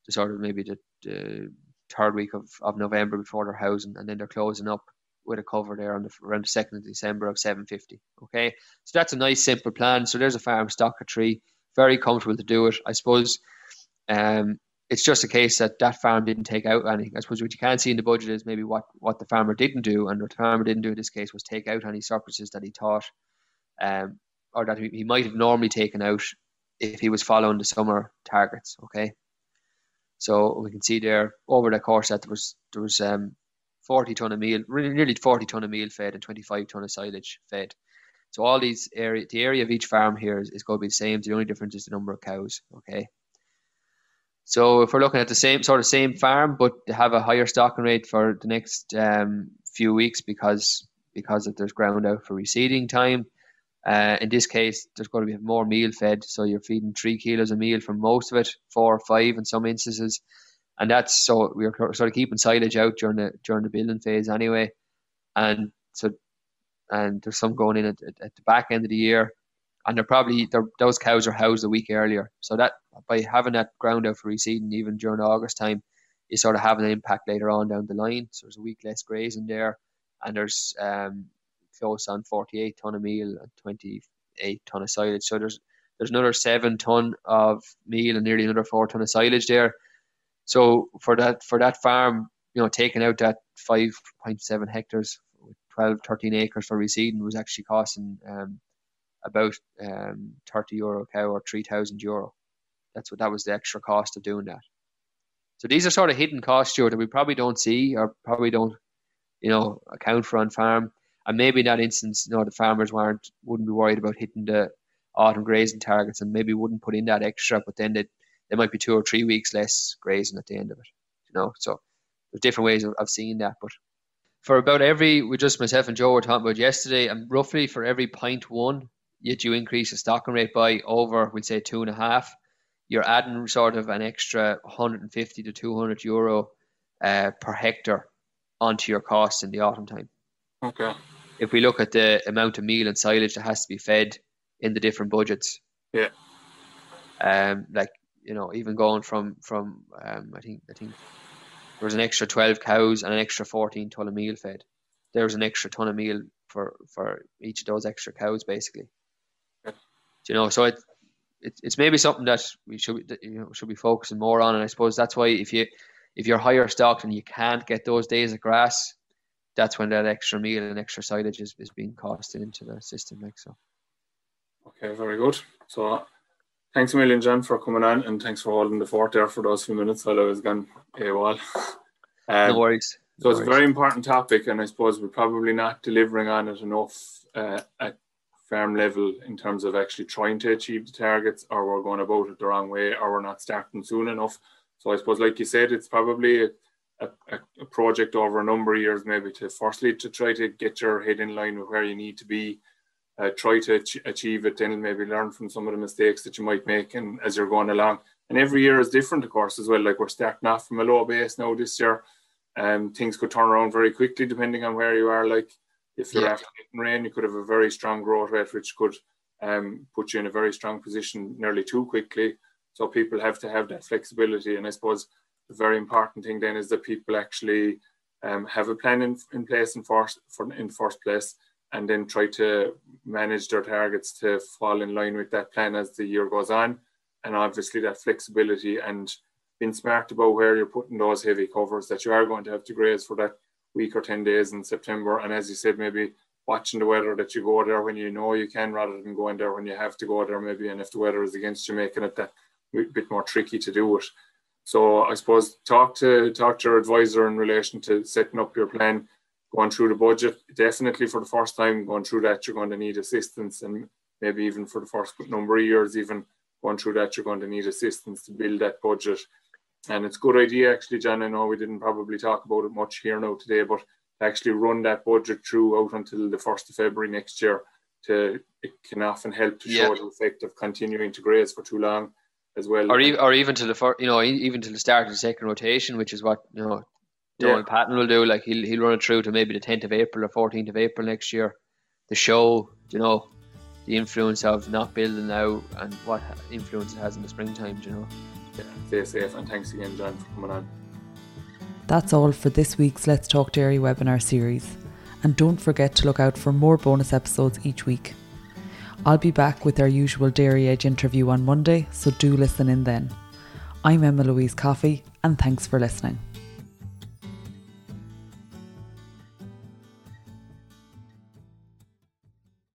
to sort of maybe the, the third week of, of November before they're housing, and then they're closing up with a cover there on the around the second of December of 750. Okay, so that's a nice simple plan. So there's a farm stock of tree, very comfortable to do it. I suppose um, it's just a case that that farm didn't take out anything. I suppose what you can see in the budget is maybe what what the farmer didn't do, and what the farmer didn't do in this case was take out any surpluses that he thought, um, or that he, he might have normally taken out if he was following the summer targets. Okay. So we can see there over the course that there was there was um, 40 ton of meal, really nearly 40 ton of meal fed and 25 ton of silage fed. So all these area, the area of each farm here is, is going to be the same. The only difference is the number of cows. Okay. So if we're looking at the same sort of same farm, but have a higher stocking rate for the next um, few weeks because because if there's ground out for reseeding time, uh, in this case, there's going to be more meal fed, so you're feeding three kilos of meal from most of it, four or five in some instances, and that's so we're sort of keeping silage out during the during the building phase anyway, and so and there's some going in at, at the back end of the year, and they're probably they're, those cows are housed a week earlier, so that by having that ground out for reseeding even during August time, is sort of having an impact later on down the line. So there's a week less grazing there, and there's um, close on 48 ton of meal and 28 ton of silage. So there's there's another seven ton of meal and nearly another four ton of silage there. So for that for that farm, you know, taking out that 5.7 hectares, 12, 13 acres for reseeding was actually costing um, about um, 30 euro cow or 3,000 euro. That's what that was the extra cost of doing that. So these are sort of hidden costs, Joe, that we probably don't see or probably don't, you know, account for on farm. And maybe in that instance, you know, the farmers weren't wouldn't be worried about hitting the autumn grazing targets and maybe wouldn't put in that extra, but then they there might be two or three weeks less grazing at the end of it. You know, so there's different ways of, of seeing that. But for about every, we just myself and Joe were talking about yesterday, and roughly for every pint one, yet you increase the stocking rate by over, we'd say two and a half, you're adding sort of an extra 150 to 200 euro uh, per hectare onto your costs in the autumn time. Okay if we look at the amount of meal and silage that has to be fed in the different budgets. Yeah. Um, like you know, even going from from um, I think I think there was an extra twelve cows and an extra fourteen ton of meal fed. There was an extra ton of meal for for each of those extra cows, basically. You know, so it, it it's maybe something that we should that, you know should be focusing more on, and I suppose that's why if you if you're higher stocked and you can't get those days of grass, that's when that extra meal and extra silage is, is being costed into the system like so. Okay very good. So thanks a million john for coming on and thanks for holding the fort there for those few minutes while i was gone AWOL. Um, no worries. so it's a very important topic and i suppose we're probably not delivering on it enough uh, at farm level in terms of actually trying to achieve the targets or we're going about it the wrong way or we're not starting soon enough so i suppose like you said it's probably a, a, project over a number of years, maybe to firstly to try to get your head in line with where you need to be, uh, try to ach- achieve it, then maybe learn from some of the mistakes that you might make, and as you're going along. And every year is different, of course, as well. Like we're starting off from a low base now this year. um, things could turn around very quickly depending on where you are. Like if you're yeah. after getting rain, you could have a very strong growth rate, which could um, put you in a very strong position nearly too quickly. So people have to have that flexibility. And I suppose the very important thing then is that people actually um, have a plan in, in place in first, for, in first place and then try to manage their targets to fall in line with that plan as the year goes on. And obviously that flexibility and being smart about where you're putting those heavy covers that you are going to have to graze for that week or 10 days in September. And as you said, maybe watching the weather that you go there when you know you can rather than going there when you have to go there maybe and if the weather is against you making it that bit more tricky to do it. So I suppose talk to talk to your advisor in relation to setting up your plan, going through the budget. Definitely for the first time going through that you're going to need assistance and maybe even for the first number of years even going through that you're going to need assistance to build that budget. And it's a good idea actually, John. I know we didn't probably talk about it much here now today, but actually run that budget through out until the first of February next year to it can often help to show the effect of continuing to graze for too long as well. Or even, or even to the first, you know, even to the start of the second rotation, which is what you know Donal yeah. Patton will do. Like he'll he'll run it through to maybe the tenth of April or fourteenth of April next year. The show, you know, the influence of not building now and what influence it has in the springtime. You know. Yeah, stay safe and thanks again, John, for coming on. That's all for this week's Let's Talk Dairy webinar series. And don't forget to look out for more bonus episodes each week. I'll be back with our usual Dairy Edge interview on Monday, so do listen in then. I'm Emma Louise Coffey, and thanks for listening.